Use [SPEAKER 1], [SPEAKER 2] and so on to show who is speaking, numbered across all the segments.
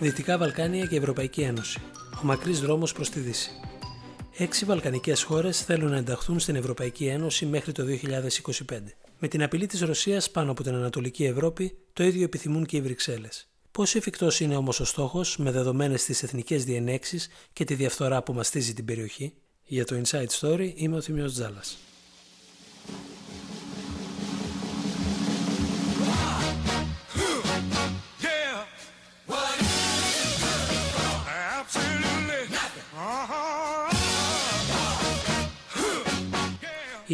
[SPEAKER 1] Δυτικά Βαλκάνια και Ευρωπαϊκή Ένωση. Ο μακρύς δρόμος προς τη Δύση. Έξι Βαλκανικές χώρες θέλουν να ενταχθούν στην Ευρωπαϊκή Ένωση μέχρι το 2025. Με την απειλή της Ρωσίας πάνω από την Ανατολική Ευρώπη, το ίδιο επιθυμούν και οι Βρυξέλλες. Πόσο εφικτός είναι όμως ο στόχος με δεδομένες τις εθνικές διενέξεις και τη διαφθορά που μαστίζει την περιοχή; Για το Inside Story είμαι ο Θημιός Τζάλας.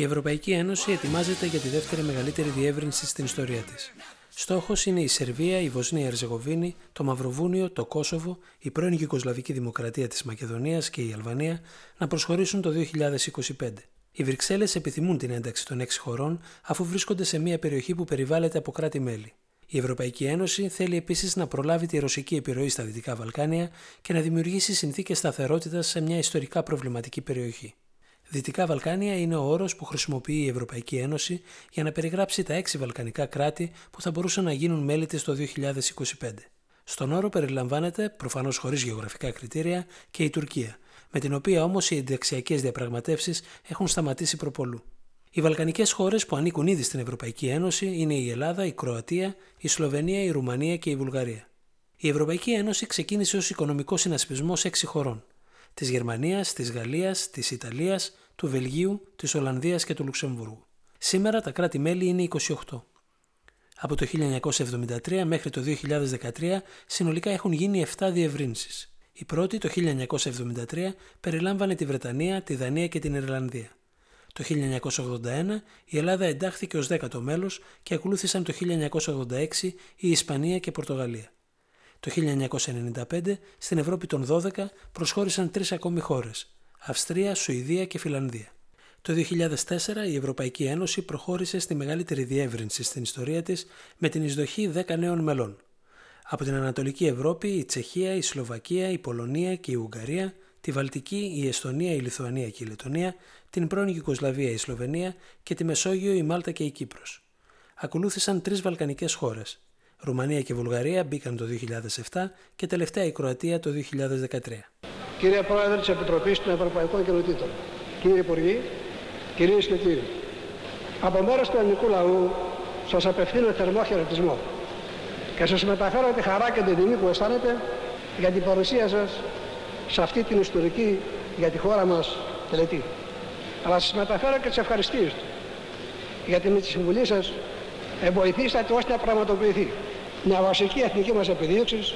[SPEAKER 1] Η Ευρωπαϊκή Ένωση ετοιμάζεται για τη δεύτερη μεγαλύτερη διεύρυνση στην ιστορία της. Στόχος είναι η Σερβία, η Βοσνία Ερζεγοβίνη, το Μαυροβούνιο, το Κόσοβο, η πρώην Γιουγκοσλαβική Δημοκρατία της Μακεδονίας και η Αλβανία να προσχωρήσουν το 2025. Οι Βρυξέλλες επιθυμούν την ένταξη των έξι χωρών αφού βρίσκονται σε μια περιοχή που περιβάλλεται από κράτη-μέλη. Η Ευρωπαϊκή Ένωση θέλει επίσης να προλάβει τη ρωσική επιρροή στα Δυτικά Βαλκάνια και να δημιουργήσει συνθήκες σταθερότητας σε μια ιστορικά προβληματική περιοχή. Δυτικά Βαλκάνια είναι ο όρος που χρησιμοποιεί η Ευρωπαϊκή Ένωση για να περιγράψει τα έξι βαλκανικά κράτη που θα μπορούσαν να γίνουν μέλη της το 2025. Στον όρο περιλαμβάνεται, προφανώς χωρίς γεωγραφικά κριτήρια, και η Τουρκία, με την οποία όμως οι ενταξιακές διαπραγματεύσεις έχουν σταματήσει προπολού. Οι βαλκανικές χώρες που ανήκουν ήδη στην Ευρωπαϊκή Ένωση είναι η Ελλάδα, η Κροατία, η Σλοβενία, η Ρουμανία και η Βουλγαρία. Η Ευρωπαϊκή Ένωση ξεκίνησε ως οικονομικό συνασπισμό έξι χωρών της Γερμανίας, της Γαλλίας, της Ιταλίας, του Βελγίου, της Ολλανδίας και του Λουξεμβούργου. Σήμερα τα κράτη-μέλη είναι 28. Από το 1973 μέχρι το 2013 συνολικά έχουν γίνει 7 διευρύνσεις. Η πρώτη το 1973 περιλάμβανε τη Βρετανία, τη Δανία και την Ιρλανδία. Το 1981 η Ελλάδα εντάχθηκε ως δέκατο μέλος και ακολούθησαν το 1986 η Ισπανία και η Πορτογαλία. Το 1995 στην Ευρώπη των 12 προσχώρησαν τρεις ακόμη χώρες, Αυστρία, Σουηδία και Φιλανδία. Το 2004 η Ευρωπαϊκή Ένωση προχώρησε στη μεγαλύτερη διεύρυνση στην ιστορία της με την εισδοχή 10 νέων μελών. Από την Ανατολική Ευρώπη η Τσεχία, η Σλοβακία, η Πολωνία και η Ουγγαρία, τη Βαλτική, η Εστονία, η Λιθουανία και η Λετωνία, την πρώην Ιουγκοσλαβία, η Σλοβενία και τη Μεσόγειο, η Μάλτα και η Κύπρος. Ακολούθησαν τρεις βαλκανικές χώρες, Ρουμανία και Βουλγαρία μπήκαν το 2007 και τελευταία η Κροατία το 2013.
[SPEAKER 2] Κύριε Πρόεδρε της Επιτροπής των Ευρωπαϊκών Κοινοτήτων, κύριε Υπουργοί, κυρίες και κύριοι, από μέρος του ελληνικού λαού σας απευθύνω θερμό χαιρετισμό και σας μεταφέρω τη χαρά και την τιμή που αισθάνετε για την παρουσία σας σε αυτή την ιστορική για τη χώρα μας τελετή. Αλλά σας μεταφέρω και τις ευχαριστίες του γιατί με τη συμβουλή σας βοηθήσατε ώστε να πραγματοποιηθεί μια βασική εθνική μας επιδίωξης,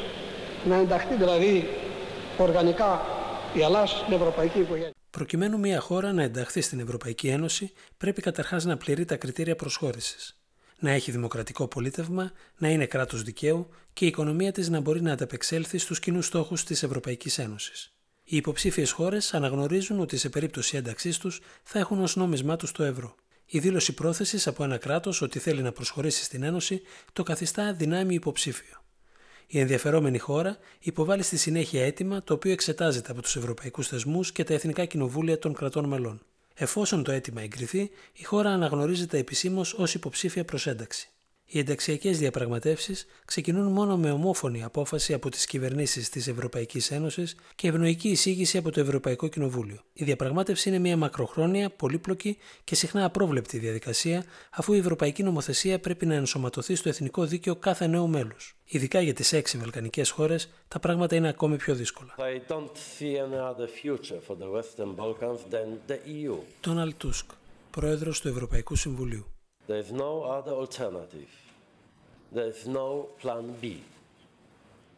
[SPEAKER 2] να ενταχθεί δηλαδή οργανικά η Ελλάδα στην Ευρωπαϊκή Οικογένεια.
[SPEAKER 1] Προκειμένου μια χώρα να ενταχθεί στην Ευρωπαϊκή Ένωση, πρέπει καταρχάς να πληρεί τα κριτήρια προσχώρησης. Να έχει δημοκρατικό πολίτευμα, να είναι κράτος δικαίου και η οικονομία της να μπορεί να ανταπεξέλθει στους κοινούς στόχους της Ευρωπαϊκής Ένωσης. Οι υποψήφιες χώρες αναγνωρίζουν ότι σε περίπτωση ένταξής τους θα έχουν ως νόμισμά τους το ευρώ. Η δήλωση πρόθεσης από ένα κράτος ότι θέλει να προσχωρήσει στην Ένωση το καθιστά δυνάμει υποψήφιο. Η ενδιαφερόμενη χώρα υποβάλλει στη συνέχεια αίτημα το οποίο εξετάζεται από τους ευρωπαϊκούς θεσμούς και τα εθνικά κοινοβούλια των κρατών μελών. Εφόσον το αίτημα εγκριθεί, η χώρα αναγνωρίζεται επισήμως ως υποψήφια προς ένταξη. Οι ενταξιακές διαπραγματεύσεις ξεκινούν μόνο με ομόφωνη απόφαση από τις κυβερνήσεις της Ευρωπαϊκής Ένωσης και ευνοϊκή εισήγηση από το Ευρωπαϊκό Κοινοβούλιο. Η διαπραγμάτευση είναι μια μακροχρόνια, πολύπλοκη και συχνά απρόβλεπτη διαδικασία, αφού η Ευρωπαϊκή Νομοθεσία πρέπει να ενσωματωθεί στο εθνικό δίκαιο κάθε νέου μέλους. Ειδικά για τις έξι Βαλκανικές χώρες, τα πράγματα είναι ακόμη πιο δύσκολα. Τόναλ Τούσκ, πρόεδρος του Ευρωπαϊκού Συμβουλίου. There is no other alternative. There is no plan B.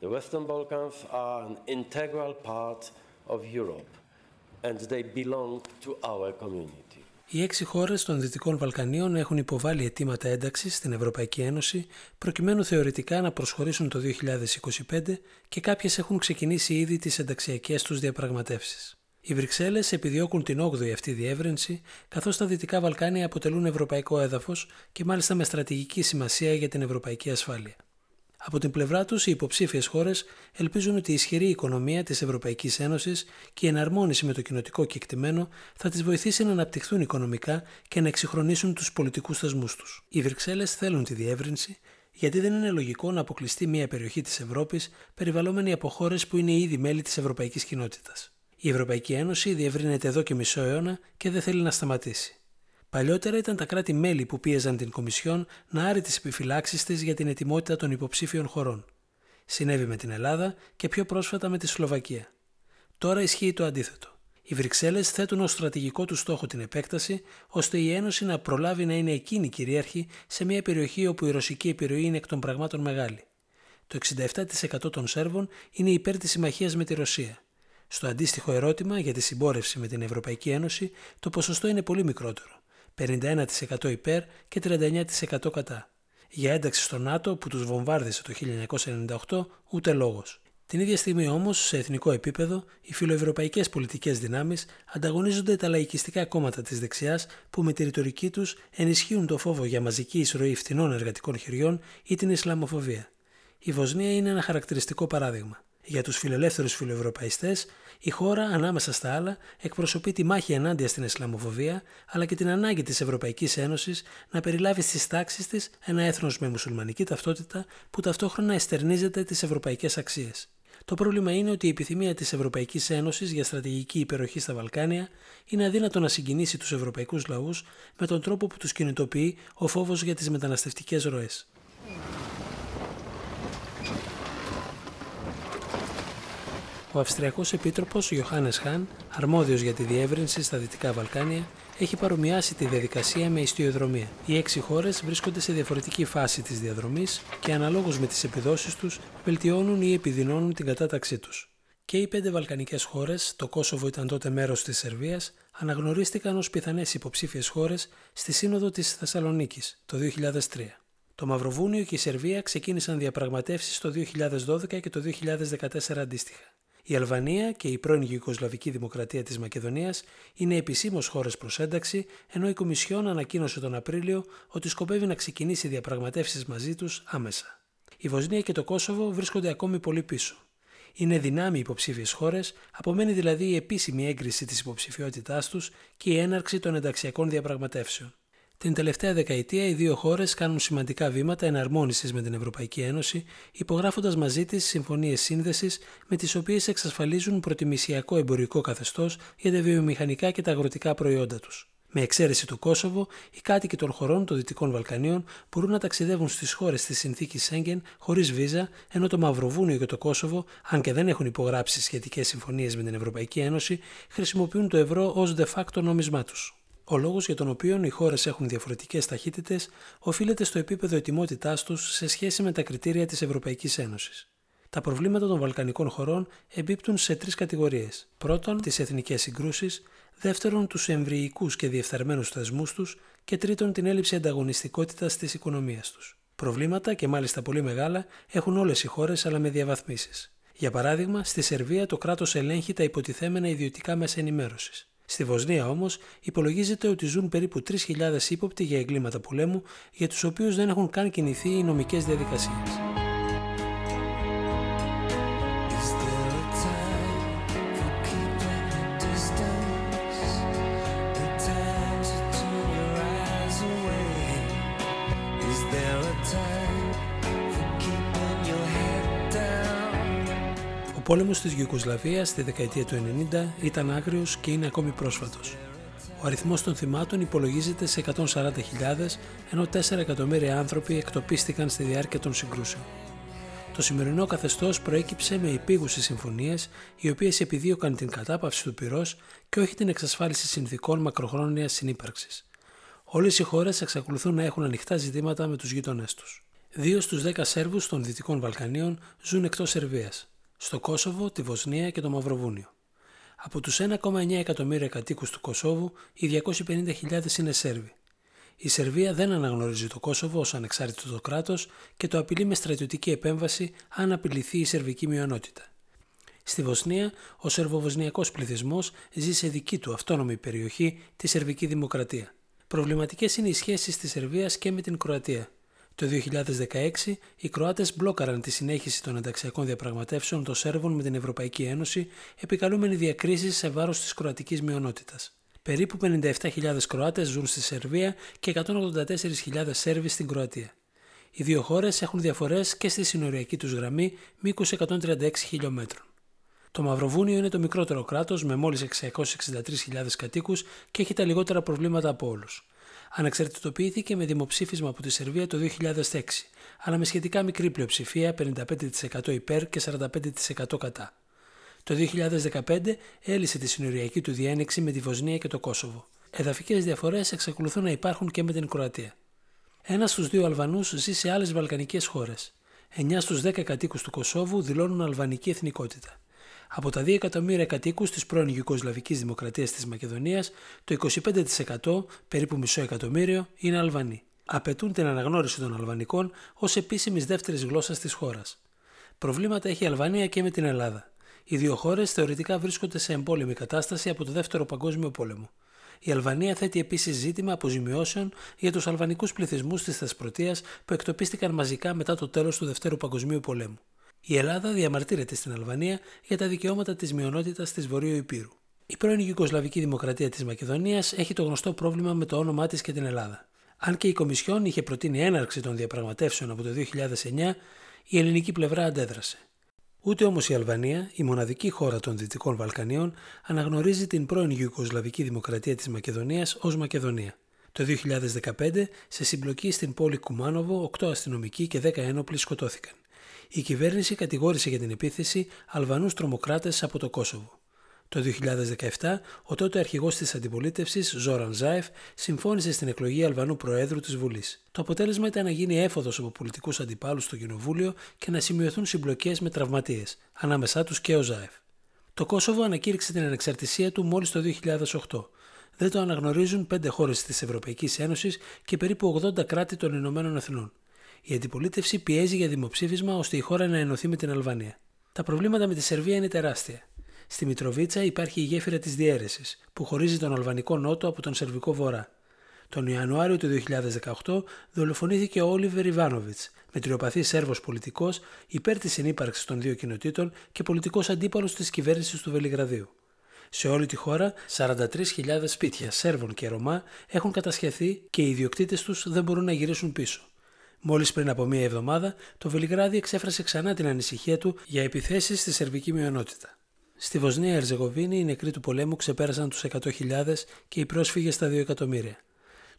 [SPEAKER 1] The Western Balkans are an integral part of Europe and they belong to our community. Οι έξι χώρες των Δυτικών Βαλκανίων έχουν υποβάλει αιτήματα ένταξης στην Ευρωπαϊκή Ένωση προκειμένου θεωρητικά να προσχωρήσουν το 2025 και κάποιες έχουν ξεκινήσει ήδη τις ενταξιακές τους διαπραγματεύσεις. Οι Βρυξέλλες επιδιώκουν την 8η αυτή διεύρυνση, καθώς τα Δυτικά Βαλκάνια αποτελούν ευρωπαϊκό έδαφος και μάλιστα με στρατηγική σημασία για την ευρωπαϊκή ασφάλεια. Από την πλευρά τους, οι υποψήφιες χώρες ελπίζουν ότι η ισχυρή οικονομία της Ευρωπαϊκής Ένωσης και η εναρμόνιση με το κοινοτικό κεκτημένο θα τις βοηθήσει να αναπτυχθούν οικονομικά και να εξυγχρονίσουν τους πολιτικούς θεσμούς τους. Οι Βρυξέλλες θέλουν τη διεύρυνση, γιατί δεν είναι λογικό να αποκλειστεί μια περιοχή της Ευρώπης περιβαλλόμενη από χώρες που είναι ήδη μέλη της Ευρωπαϊκής Κοινότητας. Η Ευρωπαϊκή Ένωση διευρύνεται εδώ και μισό αιώνα και δεν θέλει να σταματήσει. Παλιότερα ήταν τα κράτη-μέλη που πίεζαν την Κομισιόν να άρει τις επιφυλάξεις της για την ετοιμότητα των υποψήφιων χωρών. Συνέβη με την Ελλάδα και πιο πρόσφατα με τη Σλοβακία. Τώρα ισχύει το αντίθετο. Οι Βρυξέλλες θέτουν ως στρατηγικό τους στόχο την επέκταση, ώστε η Ένωση να προλάβει να είναι εκείνη κυρίαρχη σε μια περιοχή όπου η ρωσική επιρροή είναι εκ των πραγμάτων μεγάλη. Το 67% των Σέρβων είναι υπέρ της συμμαχίας με τη Ρωσία. Στο αντίστοιχο ερώτημα για τη συμπόρευση με την Ευρωπαϊκή Ένωση, το ποσοστό είναι πολύ μικρότερο. 51% υπέρ και 39% κατά. Για ένταξη στο ΝΑΤΟ που τους βομβάρδισε το 1998 ούτε λόγος. Την ίδια στιγμή όμως, σε εθνικό επίπεδο, οι φιλοευρωπαϊκές πολιτικές δυνάμεις ανταγωνίζονται τα λαϊκιστικά κόμματα της δεξιάς που με τη ρητορική τους ενισχύουν το φόβο για μαζική εισρωή φθηνών εργατικών χειριών ή την Ισλαμοφοβία. Η Βοσνία είναι ένα χαρακτηριστικό παράδειγμα. Για τους φιλελεύθερους φιλοευρωπαϊστές, η χώρα, ανάμεσα στα άλλα, εκπροσωπεί τη μάχη ενάντια στην Ισλαμοφοβία, αλλά και την ανάγκη της Ευρωπαϊκής Ένωσης να περιλάβει στις τάξεις της ένα έθνος με μουσουλμανική ταυτότητα που ταυτόχρονα εστερνίζεται τις ευρωπαϊκές αξίες. Το πρόβλημα είναι ότι η επιθυμία της Ευρωπαϊκής Ένωσης για στρατηγική υπεροχή στα Βαλκάνια είναι αδύνατο να συγκινήσει τους ευρωπαϊκούς λαούς με τον τρόπο που τους κινητοποιεί ο φόβος για τις μεταναστευτικές ροές. Ο Αυστριακός Επίτροπος Ιωάννη Χάν, αρμόδιος για τη διεύρυνση στα Δυτικά Βαλκάνια, έχει παρομοιάσει τη διαδικασία με ιστιοδρομία. Οι έξι χώρες βρίσκονται σε διαφορετική φάση της διαδρομής και αναλόγως με τις επιδόσεις τους βελτιώνουν ή επιδεινώνουν την κατάταξή τους. Και οι πέντε Βαλκανικές χώρες, το Κόσοβο ήταν τότε μέρος της Σερβίας, αναγνωρίστηκαν ως πιθανές υποψήφιες χώρες στη Σύνοδο της Θεσσαλονίκης το 2003. Το Μαυροβούνιο και η Σερβία ξεκίνησαν διαπραγματεύσεις το 2012 και το 2014 αντίστοιχα. Η Αλβανία και η πρώην Ιουκοσλαβική Δημοκρατία της Μακεδονίας είναι επισήμως χώρες προς ένταξη, ενώ η Κομισιόν ανακοίνωσε τον Απρίλιο ότι σκοπεύει να ξεκινήσει διαπραγματεύσεις μαζί τους άμεσα. Η Βοσνία και το Κόσοβο βρίσκονται ακόμη πολύ πίσω. Είναι δυνάμει υποψήφιες χώρες, απομένει δηλαδή η επίσημη έγκριση της υποψηφιότητάς τους και η έναρξη των ενταξιακών διαπραγματεύσεων. Την τελευταία δεκαετία οι δύο χώρες κάνουν σημαντικά βήματα εναρμόνισης με την Ευρωπαϊκή Ένωση, υπογράφοντας μαζί της συμφωνίες σύνδεσης με τις οποίες εξασφαλίζουν προτιμησιακό εμπορικό καθεστώς για τα βιομηχανικά και τα αγροτικά προϊόντα τους. Με εξαίρεση του Κόσοβο, οι κάτοικοι των χωρών των Δυτικών Βαλκανίων μπορούν να ταξιδεύουν στις χώρες της συνθήκης Σέγγεν χωρίς βίζα, ενώ το Μαυροβούνιο και το Κόσοβο, αν και δεν έχουν υπογράψει σχετικές συμφωνίες με την Ευρωπαϊκή Ένωση, χρησιμοποιούν το ευρώ ως de facto νόμισμά τους. Ο λόγος για τον οποίο οι χώρες έχουν διαφορετικές ταχύτητες οφείλεται στο επίπεδο ετοιμότητάς τους σε σχέση με τα κριτήρια της Ευρωπαϊκής Ένωσης. Τα προβλήματα των Βαλκανικών χωρών εμπίπτουν σε τρεις κατηγορίες. Πρώτον, τις εθνικές συγκρούσεις, δεύτερον, τους εμβρυϊκού και διεφθαρμένους θεσμούς τους και τρίτον, την έλλειψη ανταγωνιστικότητας της οικονομίας τους. Προβλήματα, και μάλιστα πολύ μεγάλα, έχουν όλες οι χώρες αλλά με διαβαθμίσεις. Για παράδειγμα, στη Σερβία το κράτος ελέγχει τα υποτιθέμενα ιδιωτικά μέσα ενημέρωσης. Στη Βοσνία όμως υπολογίζεται ότι ζουν περίπου 3.000 ύποπτοι για εγκλήματα πολέμου για τους οποίους δεν έχουν καν κινηθεί οι νομικές διαδικασίες. Πόλεμος της Γιουγκοσλαβίας στη δεκαετία του 90 ήταν άγριος και είναι ακόμη πρόσφατος. Ο αριθμός των θυμάτων υπολογίζεται σε 140.000, ενώ 4 εκατομμύρια άνθρωποι εκτοπίστηκαν στη διάρκεια των συγκρούσεων. Το σημερινό καθεστώς προέκυψε με επίγουσες συμφωνίες, οι οποίες επιδίωκαν την κατάπαυση του πυρός και όχι την εξασφάλιση συνθηκών μακροχρόνιας συνύπαρξης. Όλες οι χώρες εξακολουθούν να έχουν ανοιχτά ζητήματα με τους γείτονέ τους. Δύο στους 10 Σέρβους των Δυτικών Βαλκανίων ζουν εκτός Σερβίας στο Κόσοβο, τη Βοσνία και το Μαυροβούνιο. Από τους 1,9 εκατομμύρια κατοίκους του Κωσόβου, οι 250.000 είναι Σέρβοι. Η Σερβία δεν αναγνωρίζει το Κόσοβο ως ανεξάρτητο το κράτος και το απειλεί με στρατιωτική επέμβαση αν απειληθεί η σερβική μειονότητα. Στη Βοσνία, ο σερβοβοσνιακός πληθυσμός ζει σε δική του αυτόνομη περιοχή, τη Σερβική Δημοκρατία. Προβληματικές είναι οι σχέσεις της Σερβίας και με την Κροατία. Το 2016 οι Κροάτες μπλόκαραν τη συνέχιση των ενταξιακών διαπραγματεύσεων των Σέρβων με την Ευρωπαϊκή Ένωση, επικαλούμενοι διακρίσεις σε βάρος της κροατικής μειονότητας. Περίπου 57.000 Κροάτες ζουν στη Σερβία και 184.000 Σέρβοι στην Κροατία. Οι δύο χώρες έχουν διαφορές και στη συνοριακή τους γραμμή μήκου 136 χιλιόμετρων. Το Μαυροβούνιο είναι το μικρότερο κράτος με μόλις 663.000 κατοίκους και έχει τα λιγότερα προβλήματα από όλους. Ανεξαρτητοποιήθηκε με δημοψήφισμα από τη Σερβία το 2006, αλλά με σχετικά μικρή πλειοψηφία 55% υπέρ και 45% κατά. Το 2015 έλυσε τη συνοριακή του διένεξη με τη Βοσνία και το Κόσοβο. Εδαφικές διαφορές εξακολουθούν να υπάρχουν και με την Κροατία. Ένας στους δύο Αλβανούς ζει σε άλλες Βαλκανικές χώρες. 9 στους 10 κατοίκους του Κωσόβου δηλώνουν αλβανική εθνικότητα. Από τα 2 εκατομμύρια κατοίκους της πρώην Ιουγκοσλαβική Δημοκρατίας της Μακεδονίας, το 25%, περίπου μισό εκατομμύριο, είναι Αλβανοί. Απαιτούν την αναγνώριση των Αλβανικών ως επίσημης δεύτερης γλώσσας της χώρας. Προβλήματα έχει η Αλβανία και με την Ελλάδα. Οι δύο χώρες θεωρητικά βρίσκονται σε εμπόλεμη κατάσταση από το Δεύτερο Παγκόσμιο Πόλεμο. Η Αλβανία θέτει επίσης ζήτημα αποζημιώσεων για τους αλβανικούς πληθυσμούς της Θεσπρωτείας που εκτοπίστηκαν μαζικά μετά το τέλος του Δευτέρου Παγκοσμίου Πολέμου. Η Ελλάδα διαμαρτύρεται στην Αλβανία για τα δικαιώματα της μειονότητας της Βορείου Υπήρου. Η πρώην Ιουγκοσλαβική Δημοκρατία της Μακεδονίας έχει το γνωστό πρόβλημα με το όνομά της και την Ελλάδα. Αν και η Κομισιόν είχε προτείνει έναρξη των διαπραγματεύσεων από το 2009, η ελληνική πλευρά αντέδρασε. Ούτε όμως η Αλβανία, η μοναδική χώρα των Δυτικών Βαλκανίων, αναγνωρίζει την πρώην Ιουγκοσλαβική Δημοκρατία της Μακεδονίας ως Μακεδονία. Το 2015, σε συμπλοκή στην πόλη Κουμάνοβο, 8 αστυνομικοί και 10 ένοπλοι σκοτώθηκαν. Η κυβέρνηση κατηγόρησε για την επίθεση Αλβανούς τρομοκράτες από το Κόσοβο. Το 2017, ο τότε αρχηγός της αντιπολίτευσης, Ζόραν Ζάεφ, συμφώνησε στην εκλογή Αλβανού Προέδρου της Βουλής. Το αποτέλεσμα ήταν να γίνει έφοδος από πολιτικούς αντιπάλους στο Κοινοβούλιο και να σημειωθούν συμπλοκές με τραυματίες, ανάμεσά τους και ο Ζάεφ. Το Κόσοβο ανακήρυξε την ανεξαρτησία του μόλις το 2008. Δεν το αναγνωρίζουν πέντε χώρες της Ευρωπαϊκής Ένωσης και περίπου 80 κράτη των Ηνωμένων Εθνών. Η αντιπολίτευση πιέζει για δημοψήφισμα ώστε η χώρα να ενωθεί με την Αλβανία. Τα προβλήματα με τη Σερβία είναι τεράστια. Στη Μητροβίτσα υπάρχει η γέφυρα της διαίρεση, που χωρίζει τον Αλβανικό Νότο από τον Σερβικό Βορρά. Τον Ιανουάριο του 2018 δολοφονήθηκε ο Όλιβερ Ιβάνοβιτς, μετριοπαθής Σέρβος πολιτικός υπέρ της συνύπαρξης των δύο κοινοτήτων και πολιτικός αντίπαλος της κυβέρνησης του Βελιγραδίου. Σε όλη τη χώρα, 43.000 σπίτια Σέρβων και Ρωμά έχουν κατασχεθεί και οι ιδιοκτήτες τους δεν μπορούν να γυρίσουν πίσω. Μόλις πριν από μία εβδομάδα, το Βελιγράδι εξέφρασε ξανά την ανησυχία του για επιθέσεις στη σερβική μειονότητα. Στη Βοσνία Ερζεγοβίνη οι νεκροί του πολέμου ξεπέρασαν τους 100.000 και οι πρόσφυγες στα 2 εκατομμύρια.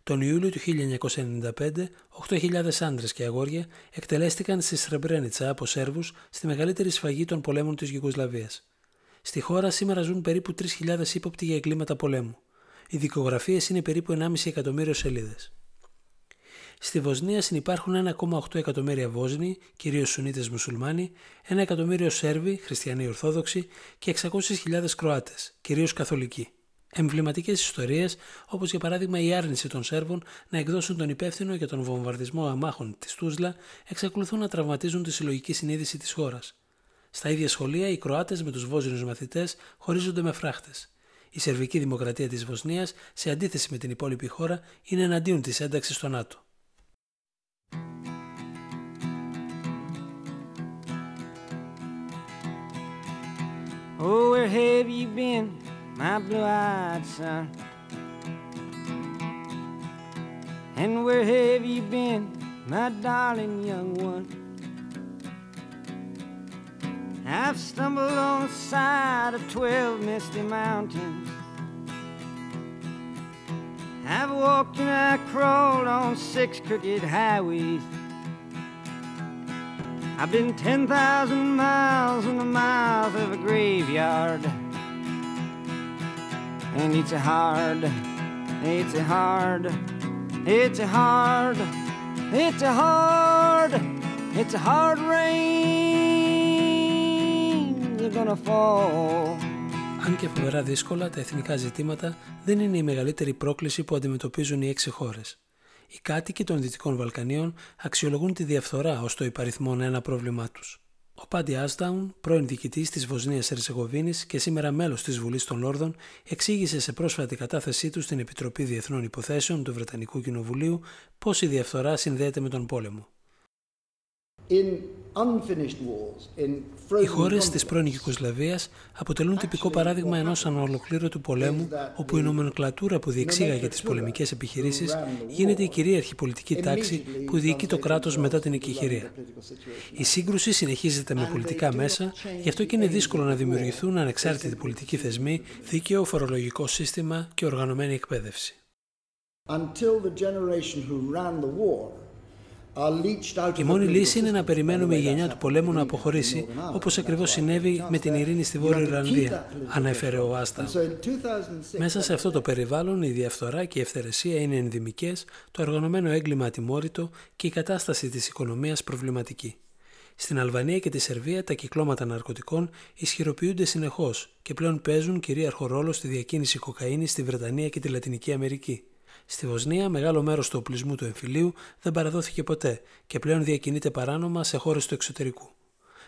[SPEAKER 1] Τον Ιούλιο του 1995, 8.000 άντρες και αγόρια εκτελέστηκαν στη Σρεμπρένιτσα από Σέρβους στη μεγαλύτερη σφαγή των πολέμων της Γιουγκοσλαβίας. Στη χώρα σήμερα ζουν περίπου 3.000 ύποπτοι για εγκλήματα πολέμου. Οι δικογραφίες είναι περίπου 1,5 εκατομμύριο σελίδες. Στη Βοσνία συνεπάρχουν 1,8 εκατομμύρια Βόσνοι, κυρίως Σουνίτες Μουσουλμάνοι, 1 εκατομμύριο Σέρβοι, Χριστιανοί Ορθόδοξοι και 600.000 Κροάτες, κυρίως Καθολικοί. Εμβληματικές ιστορίες, όπως για παράδειγμα η άρνηση των Σέρβων να εκδώσουν τον υπεύθυνο για τον βομβαρδισμό αμάχων της Τούσλα, εξακολουθούν να τραυματίζουν τη συλλογική συνείδηση της χώρας. Στα ίδια σχολεία, οι Κροάτες με τους Βόσνιους μαθητές χωρίζονται με φράχτες. Η Σερβική Δημοκρατία της Βοσνίας, σε αντίθεση με την υπόλοιπη χώρα, είναι εναντίον της ένταξης στο ΝΑΤΟ. Oh, where have you been, my blue-eyed son? And where have you been, my darling young one? I've stumbled on the side of twelve misty mountains. I've walked and I crawled on six crooked highways. I've been 10,000 miles in the mouth of a graveyard. And it's a hard, it's a hard, it's a hard, it's a hard, it's a hard rain. They're gonna fall. Αν και φοβερά δύσκολα, τα εθνικά ζητήματα δεν είναι η μεγαλύτερη πρόκληση που αντιμετωπίζουν οι έξι χώρες. Οι κάτοικοι των Δυτικών Βαλκανίων αξιολογούν τη διαφθορά ως το υπαριθμόν ένα πρόβλημά τους. Ο Πάντι Άσνταουν, πρώην διοικητής της Βοσνίας Ερσεγοβίνης και σήμερα μέλος της Βουλής των Λόρδων, εξήγησε σε πρόσφατη κατάθεσή του στην Επιτροπή Διεθνών Υποθέσεων του Βρετανικού Κοινοβουλίου πώς η διαφθορά συνδέεται με τον πόλεμο.
[SPEAKER 3] In
[SPEAKER 1] Οι χώρες της πρώην Ιουκοσλαβίας αποτελούν τυπικό παράδειγμα ενός ανολοκλήρωτου πολέμου, όπου η νομενκλατούρα που διεξήγαγε τις πολεμικές επιχειρήσεις γίνεται η κυρίαρχη πολιτική τάξη που διοικεί το κράτος μετά την εκεχηρία. Η σύγκρουση συνεχίζεται με πολιτικά μέσα, γι' αυτό και είναι δύσκολο να δημιουργηθούν ανεξάρτητοι πολιτικοί θεσμοί, δίκαιο φορολογικό σύστημα και οργανωμένη εκπαίδευση. Η μόνη λύση είναι να περιμένουμε η γενιά του πολέμου να αποχωρήσει, όπως ακριβώς συνέβη με την ειρήνη στη Βόρεια Ιρλανδία, ανέφερε ο Άστα. Μέσα σε αυτό το περιβάλλον η διαφθορά και η ευθερεσία είναι ενδυμικές, το οργανωμένο έγκλημα ατιμόρυτο και η κατάσταση της οικονομίας προβληματική. Στην Αλβανία και τη Σερβία τα κυκλώματα ναρκωτικών ισχυροποιούνται συνεχώς και πλέον παίζουν κυρίαρχο ρόλο στη διακίνηση κοκαίνης στη Βρετανία και τη Λατινική Αμερική. Στη Βοσνία, μεγάλο μέρος του οπλισμού του εμφυλίου δεν παραδόθηκε ποτέ και πλέον διακινείται παράνομα σε χώρες του εξωτερικού.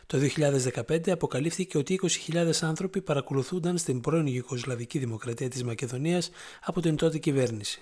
[SPEAKER 1] Το 2015 αποκαλύφθηκε ότι 20.000 άνθρωποι παρακολουθούνταν στην πρώην Ιουγκοσλαβική Δημοκρατία της Μακεδονίας από την τότε κυβέρνηση.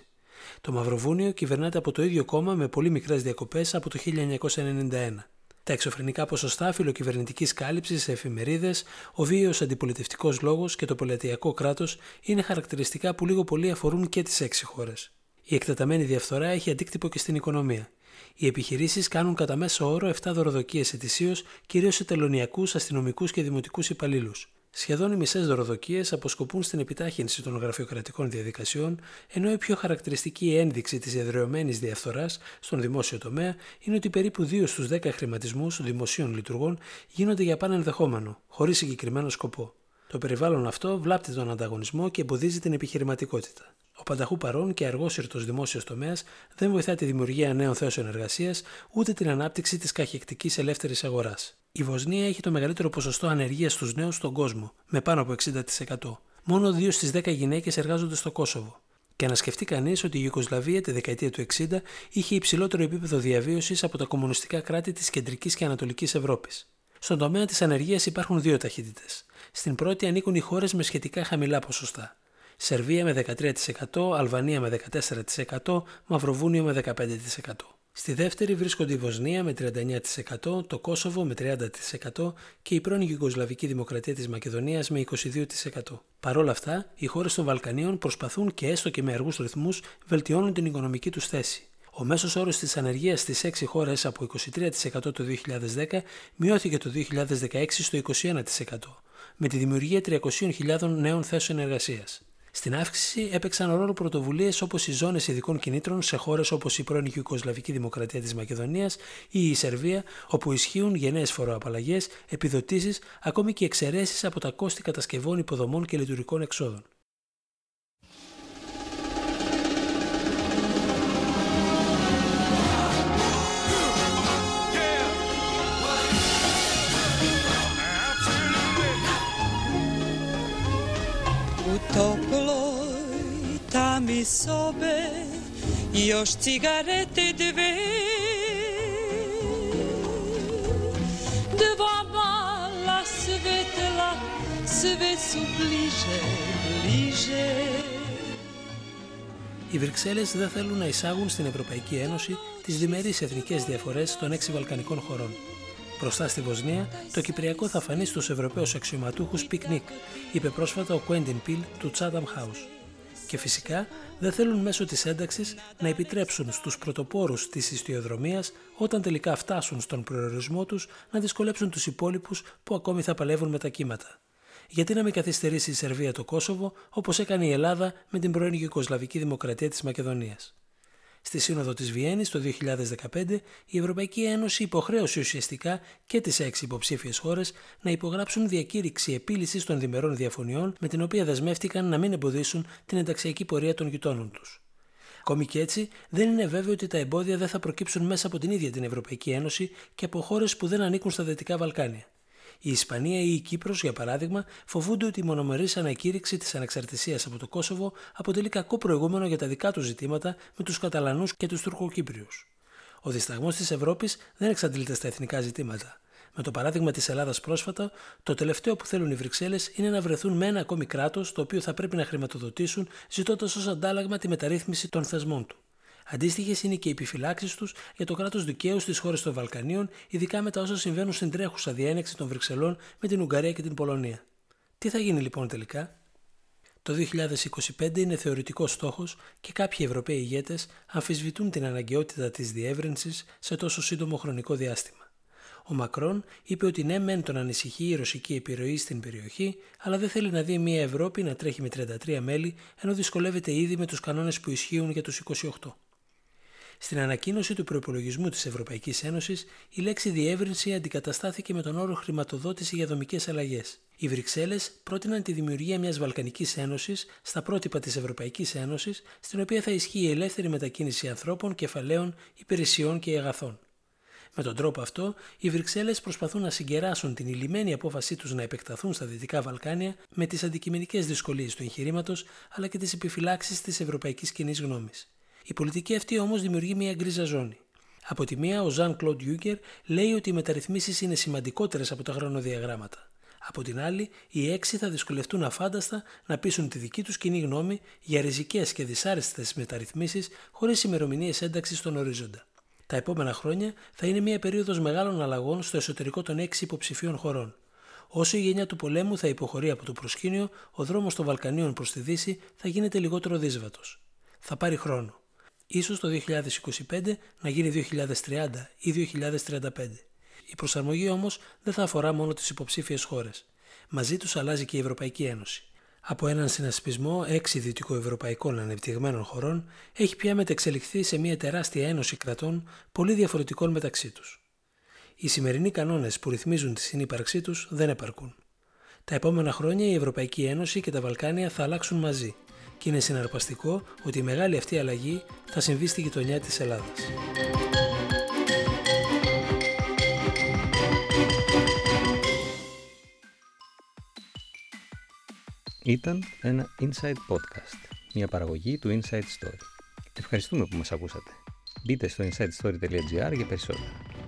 [SPEAKER 1] Το Μαυροβούνιο κυβερνάται από το ίδιο κόμμα με πολύ μικρές διακοπές από το 1991. Τα εξωφρενικά ποσοστά φιλοκυβερνητικής κάλυψης σε εφημερίδες, ο βίαιος αντιπολιτευτικός λόγος και το πολιτιακό κράτος είναι χαρακτηριστικά που λίγο πολύ αφορούν και τις έξι χώρες. Η εκτεταμένη διαφθορά έχει αντίκτυπο και στην οικονομία. Οι επιχειρήσεις κάνουν κατά μέσο όρο 7 δωροδοκίες ετησίως, κυρίως σε τελωνιακούς, αστυνομικούς και δημοτικούς υπαλλήλους. Σχεδόν οι μισές δωροδοκίες αποσκοπούν στην επιτάχυνση των γραφειοκρατικών διαδικασιών, ενώ η πιο χαρακτηριστική ένδειξη της εδρεωμένης διαφθοράς στον δημόσιο τομέα είναι ότι περίπου 2 στους 10 χρηματισμούς δημοσίων λειτουργών γίνονται για πάνε ενδεχόμενο, χωρίς συγκεκριμένο σκοπό. Το περιβάλλον αυτό βλάπτει τον ανταγωνισμό και εμποδίζει την επιχειρηματικότητα. Ο πανταχού παρόν και αργόσυρτο δημόσιος τομέας δεν βοηθά τη δημιουργία νέων θέσεων εργασίας ούτε την ανάπτυξη της καχεκτικής ελεύθερης αγοράς. Η Βοσνία έχει το μεγαλύτερο ποσοστό ανεργίας στους νέους στον κόσμο, με πάνω από 60%. Μόνο 2 στις 10 γυναίκες εργάζονται στο Κόσοβο. Και να σκεφτεί κανείς ότι η Ιουκοσλαβία τη δεκαετία του 60 είχε υψηλότερο επίπεδο διαβίωσης από τα κομμουνιστικά κράτη της κεντρικής και ανατολικής Ευρώπης. Στον τομέα της ανεργίας υπάρχουν δύο ταχύτητες. Στην πρώτη ανήκουν οι χώρες με σχετικά χαμηλά ποσοστά. Σερβία με 13%, Αλβανία με 14%, Μαυροβούνιο με 15%. Στη δεύτερη βρίσκονται η Βοσνία με 39%, το Κόσοβο με 30% και η πρώην Ιουγκοσλαβική Δημοκρατία της Μακεδονίας με 22%. Παρ' όλα αυτά, οι χώρες των Βαλκανίων προσπαθούν και έστω και με αργούς ρυθμούς βελτιώνουν την οικονομική τους θέση. Ο μέσος όρος της ανεργίας στις 6 χώρες από 23% το 2010 μειώθηκε το 2016 στο 21%, με τη δημιουργία 300.000 νέων θέσεων εργασίας. Στην αύξηση έπαιξαν ρόλο πρωτοβουλίες όπως οι ζώνες ειδικών κινήτρων σε χώρες όπως η πρώην Ιουκοσλαβική Δημοκρατία της Μακεδονίας ή η Σερβία, όπου ισχύουν γενναίες φοροαπαλλαγές, επιδοτήσεις, ακόμη και εξαιρέσεις από τα κόστη κατασκευών υποδομών και λειτουργικών εξόδων.
[SPEAKER 3] Sobe još cigarete dve. Dva mala svetla sve su bliže, bliže.
[SPEAKER 1] Οι Βρυξέλλες δεν θέλουν να εισάγουν στην Ευρωπαϊκή Ένωση τις διμερείς εθνικές διαφορές των έξι Βαλκανικών χωρών. Μπροστά στη Βοσνία, το Κυπριακό θα φανεί στους Ευρωπαίους αξιωματούχους πικνίκ, είπε πρόσφατα ο Κουέντιν Πιλ του Chatham House και φυσικά δεν θέλουν μέσω της ένταξης να επιτρέψουν στους πρωτοπόρους της ιστιοδρομίας όταν τελικά φτάσουν στον προορισμό τους να δυσκολέψουν τους υπόλοιπους που ακόμη θα παλεύουν με τα κύματα. Γιατί να μην καθυστερήσει η Σερβία το Κόσοβο όπως έκανε η Ελλάδα με την πρώην Ιουκοσλαβική Δημοκρατία της Μακεδονίας. Στη Σύνοδο της Βιέννης το 2015 η Ευρωπαϊκή Ένωση υποχρέωσε ουσιαστικά και τις έξι υποψήφιες χώρες να υπογράψουν διακήρυξη επίλυσης των διμερών διαφωνιών με την οποία δεσμεύτηκαν να μην εμποδίσουν την ενταξιακή πορεία των γειτόνων τους. Ακόμη και έτσι, δεν είναι βέβαιο ότι τα εμπόδια δεν θα προκύψουν μέσα από την ίδια την Ευρωπαϊκή Ένωση και από χώρες που δεν ανήκουν στα Δυτικά Βαλκάνια. Η Ισπανία ή η Κύπρος, για παράδειγμα, φοβούνται ότι η μονομερής ανακήρυξη της ανεξαρτησίας από το Κόσοβο αποτελεί κακό προηγούμενο για τα δικά τους ζητήματα με τους Καταλανούς και τους Τουρκοκύπριους. Ο δισταγμός της Ευρώπης δεν εξαντλείται στα εθνικά ζητήματα. Με το παράδειγμα της Ελλάδας πρόσφατα, το τελευταίο που θέλουν οι Βρυξέλλες είναι να βρεθούν με ένα ακόμη κράτος το οποίο θα πρέπει να χρηματοδοτήσουν, ζητώντας ως αντάλλαγμα τη μεταρρύθμιση των θεσμών του. Αντίστοιχες είναι και οι επιφυλάξεις τους για το κράτος δικαίου στις χώρες των Βαλκανίων, ειδικά με τα όσα συμβαίνουν στην τρέχουσα διένεξη των Βρυξελών με την Ουγγαρία και την Πολωνία. Τι θα γίνει λοιπόν τελικά, το 2025 είναι θεωρητικός στόχος και κάποιοι Ευρωπαίοι ηγέτες αμφισβητούν την αναγκαιότητα της διεύρυνσης σε τόσο σύντομο χρονικό διάστημα. Ο Μακρόν είπε ότι ναι, μεν τον ανησυχεί η ρωσική επιρροή στην περιοχή, αλλά δεν θέλει να δει μια Ευρώπη να τρέχει με 33 μέλη, ενώ δυσκολεύεται ήδη με τους κανόνες που ισχύουν για τους 28. Στην ανακοίνωση του προπολογισμού της Ευρωπαϊκής Ένωσης, η λέξη διεύρυνση αντικαταστάθηκε με τον όρο χρηματοδότηση για δομικές αλλαγές. Οι Βρυξέλλες πρότειναν τη δημιουργία μιας Βαλκανικής Ένωσης στα πρότυπα της Ευρωπαϊκής Ένωσης, στην οποία θα ισχύει η ελεύθερη μετακίνηση ανθρώπων, κεφαλαίων, υπηρεσιών και αγαθών. Με τον τρόπο αυτό, οι Βρυξέλλες προσπαθούν να συγκεράσουν την ηλυμένη απόφασή τους να επεκταθούν στα Δυτικά Βαλκάνια με τις αντικειμενικές δυσκολίες του εγχειρήματος αλλά και τις επιφυλάξεις της ευρωπαϊκής κοινής γνώμης. Η πολιτική αυτή όμως δημιουργεί μια γκρίζα ζώνη. Από τη μία, ο Ζαν Κλοντ Γιούγκερ λέει ότι οι μεταρρυθμίσεις είναι σημαντικότερες από τα χρονοδιαγράμματα. Από την άλλη, οι έξι θα δυσκολευτούν αφάνταστα να πείσουν τη δική τους κοινή γνώμη για ριζικές και δυσάρεστες μεταρρυθμίσεις χωρίς ημερομηνίες ένταξης στον ορίζοντα. Τα επόμενα χρόνια θα είναι μια περίοδος μεγάλων αλλαγών στο εσωτερικό των έξι υποψηφίων χωρών. Όσο η γενιά του πολέμου θα υποχωρεί από το προσκήνιο, ο δρόμος των Βαλκανίων προς τη Δύση θα γίνεται λιγότερο δύσβατος. Θα πάρει χρόνο ίσως το 2025 να γίνει 2030 ή 2035. Η προσαρμογή όμως δεν θα αφορά μόνο τις υποψήφιες χώρες. Μαζί τους αλλάζει και η Ευρωπαϊκή Ένωση. Από έναν συνασπισμό έξι δυτικοευρωπαϊκών ανεπτυγμένων χωρών έχει πια μετεξελιχθεί σε μια τεράστια ένωση κρατών πολύ διαφορετικών μεταξύ τους. Οι σημερινοί κανόνες που ρυθμίζουν τη συνύπαρξή τους δεν επαρκούν. Τα επόμενα χρόνια η Ευρωπαϊκή Ένωση και τα Βαλκάνια θα αλλάξουν μαζί και είναι συναρπαστικό ότι η μεγάλη αυτή αλλαγή θα συμβεί στη γειτονιά της Ελλάδας.
[SPEAKER 4] Ήταν ένα Inside Podcast, μια παραγωγή του Inside Story. Ευχαριστούμε που μας ακούσατε. Μπείτε στο insidestory.gr για περισσότερα.